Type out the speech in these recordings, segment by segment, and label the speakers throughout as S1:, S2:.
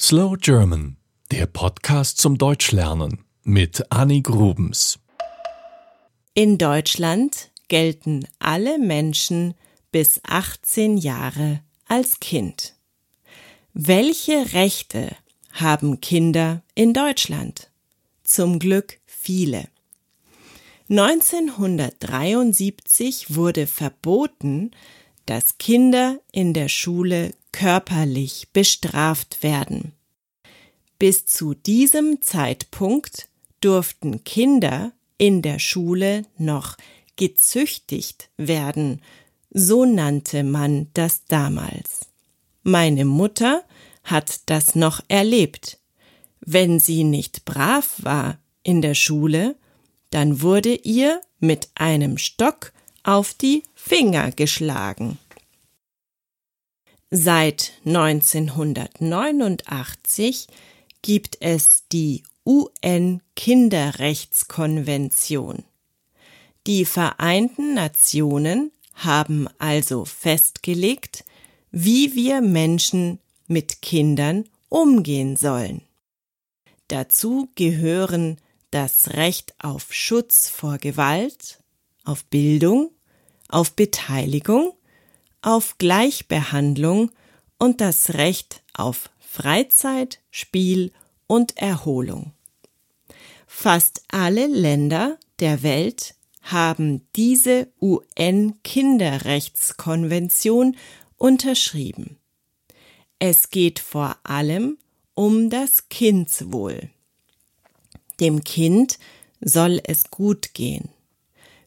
S1: Slow German, der Podcast zum Deutschlernen mit Annie Grubens.
S2: In Deutschland gelten alle Menschen bis 18 Jahre als Kind. Welche Rechte haben Kinder in Deutschland? Zum Glück viele. 1973 wurde verboten, dass Kinder in der Schule körperlich bestraft werden. Bis zu diesem Zeitpunkt durften Kinder in der Schule noch gezüchtigt werden, so nannte man das damals. Meine Mutter hat das noch erlebt. Wenn sie nicht brav war in der Schule, dann wurde ihr mit einem Stock auf die Finger geschlagen. Seit 1989 gibt es die UN-Kinderrechtskonvention. Die Vereinten Nationen haben also festgelegt, wie wir Menschen mit Kindern umgehen sollen. Dazu gehören das Recht auf Schutz vor Gewalt, auf Bildung, auf Beteiligung, auf Gleichbehandlung und das Recht auf Freizeit, Spiel und Erholung. Fast alle Länder der Welt haben diese UN-Kinderrechtskonvention unterschrieben. Es geht vor allem um das Kindswohl. Dem Kind soll es gut gehen.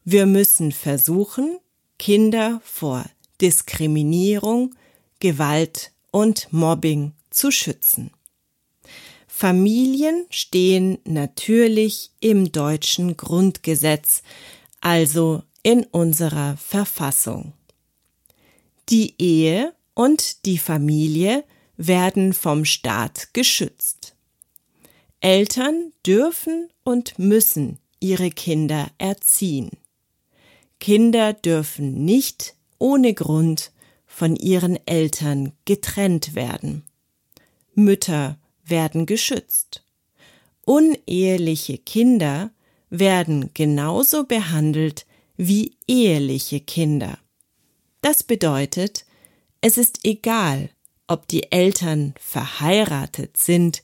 S2: Wir müssen versuchen, Kinder vor Diskriminierung, Gewalt und Mobbing zu schützen. Familien stehen natürlich im deutschen Grundgesetz, also in unserer Verfassung. Die Ehe und die Familie werden vom Staat geschützt. Eltern dürfen und müssen ihre Kinder erziehen. Kinder dürfen nicht ohne Grund von ihren Eltern getrennt werden. Mütter werden geschützt. Uneheliche Kinder werden genauso behandelt wie eheliche Kinder. Das bedeutet, es ist egal, ob die Eltern verheiratet sind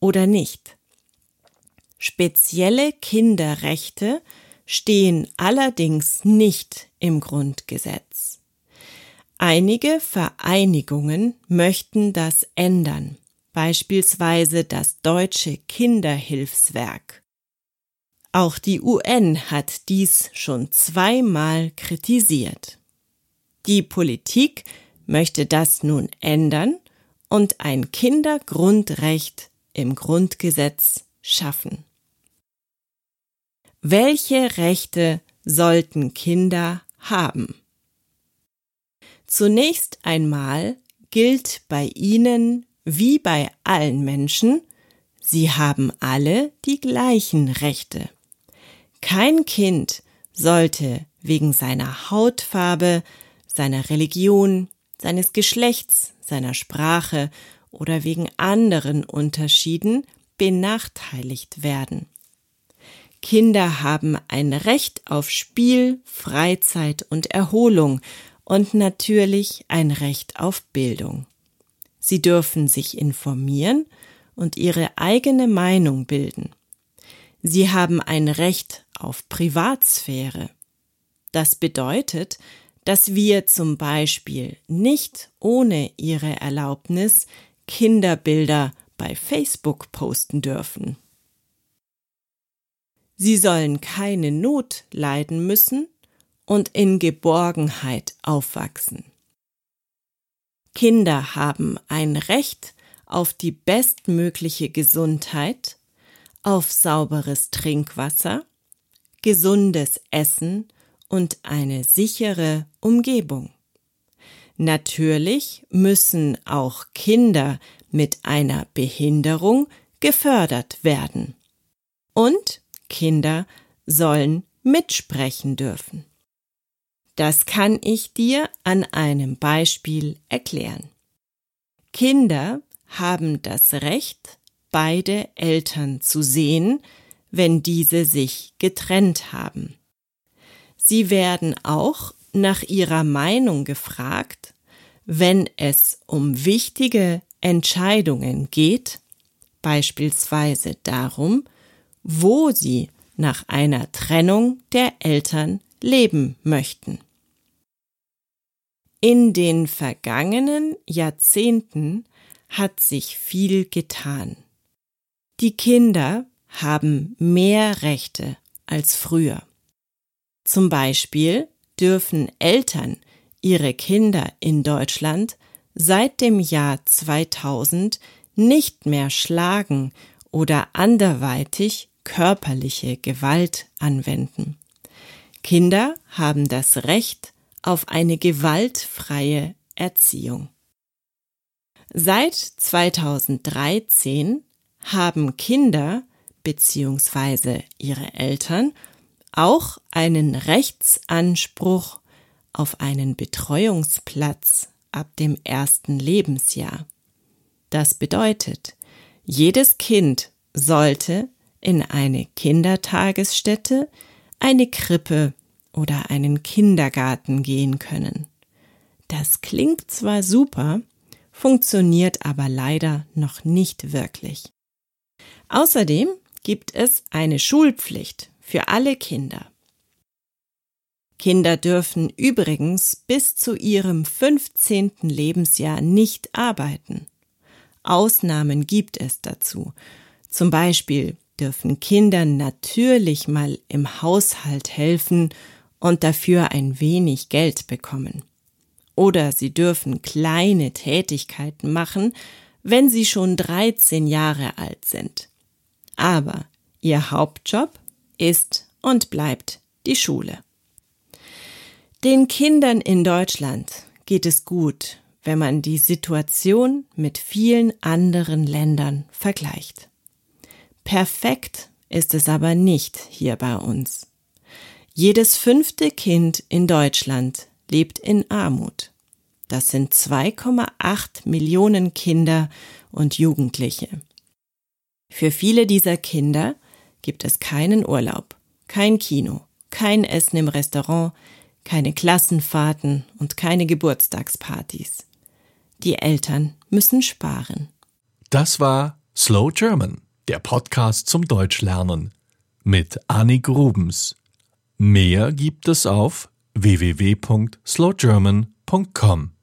S2: oder nicht. Spezielle Kinderrechte stehen allerdings nicht im Grundgesetz. Einige Vereinigungen möchten das ändern, beispielsweise das Deutsche Kinderhilfswerk. Auch die UN hat dies schon zweimal kritisiert. Die Politik möchte das nun ändern und ein Kindergrundrecht im Grundgesetz schaffen. Welche Rechte sollten Kinder haben? Zunächst einmal gilt bei ihnen wie bei allen Menschen, sie haben alle die gleichen Rechte. Kein Kind sollte wegen seiner Hautfarbe, seiner Religion, seines Geschlechts, seiner Sprache oder wegen anderen Unterschieden benachteiligt werden. Kinder haben ein Recht auf Spiel, Freizeit und Erholung und natürlich ein Recht auf Bildung. Sie dürfen sich informieren und ihre eigene Meinung bilden. Sie haben ein Recht auf Privatsphäre. Das bedeutet, dass wir zum Beispiel nicht ohne ihre Erlaubnis Kinderbilder bei Facebook posten dürfen. Sie sollen keine Not leiden müssen und in Geborgenheit aufwachsen. Kinder haben ein Recht auf die bestmögliche Gesundheit, auf sauberes Trinkwasser, gesundes Essen und eine sichere Umgebung. Natürlich müssen auch Kinder mit einer Behinderung gefördert werden. Und Kinder sollen mitsprechen dürfen. Das kann ich dir an einem Beispiel erklären. Kinder haben das Recht, beide Eltern zu sehen, wenn diese sich getrennt haben. Sie werden auch nach ihrer Meinung gefragt, wenn es um wichtige Entscheidungen geht, beispielsweise darum, wo sie nach einer Trennung der Eltern leben möchten. In den vergangenen Jahrzehnten hat sich viel getan. Die Kinder haben mehr Rechte als früher. Zum Beispiel dürfen Eltern ihre Kinder in Deutschland seit dem Jahr 2000 nicht mehr schlagen oder anderweitig körperliche Gewalt anwenden. Kinder haben das Recht auf eine gewaltfreie Erziehung. Seit 2013 haben Kinder bzw. ihre Eltern auch einen Rechtsanspruch auf einen Betreuungsplatz ab dem ersten Lebensjahr. Das bedeutet, jedes Kind sollte in eine Kindertagesstätte, eine Krippe oder einen Kindergarten gehen können. Das klingt zwar super, funktioniert aber leider noch nicht wirklich. Außerdem gibt es eine Schulpflicht für alle Kinder. Kinder dürfen übrigens bis zu ihrem 15. Lebensjahr nicht arbeiten. Ausnahmen gibt es dazu. Zum Beispiel dürfen Kinder natürlich mal im Haushalt helfen und dafür ein wenig Geld bekommen. Oder sie dürfen kleine Tätigkeiten machen, wenn sie schon 13 Jahre alt sind. Aber ihr Hauptjob ist und bleibt die Schule. Den Kindern in Deutschland geht es gut, wenn man die Situation mit vielen anderen Ländern vergleicht. Perfekt ist es aber nicht hier bei uns. Jedes fünfte Kind in Deutschland lebt in Armut. Das sind 2,8 Millionen Kinder und Jugendliche. Für viele dieser Kinder gibt es keinen Urlaub, kein Kino, kein Essen im Restaurant, keine Klassenfahrten und keine Geburtstagspartys. Die Eltern müssen sparen.
S1: Das war Slow German, der Podcast zum Deutschlernen mit Annik Rubens. Mehr gibt es auf www.slowgerman.com.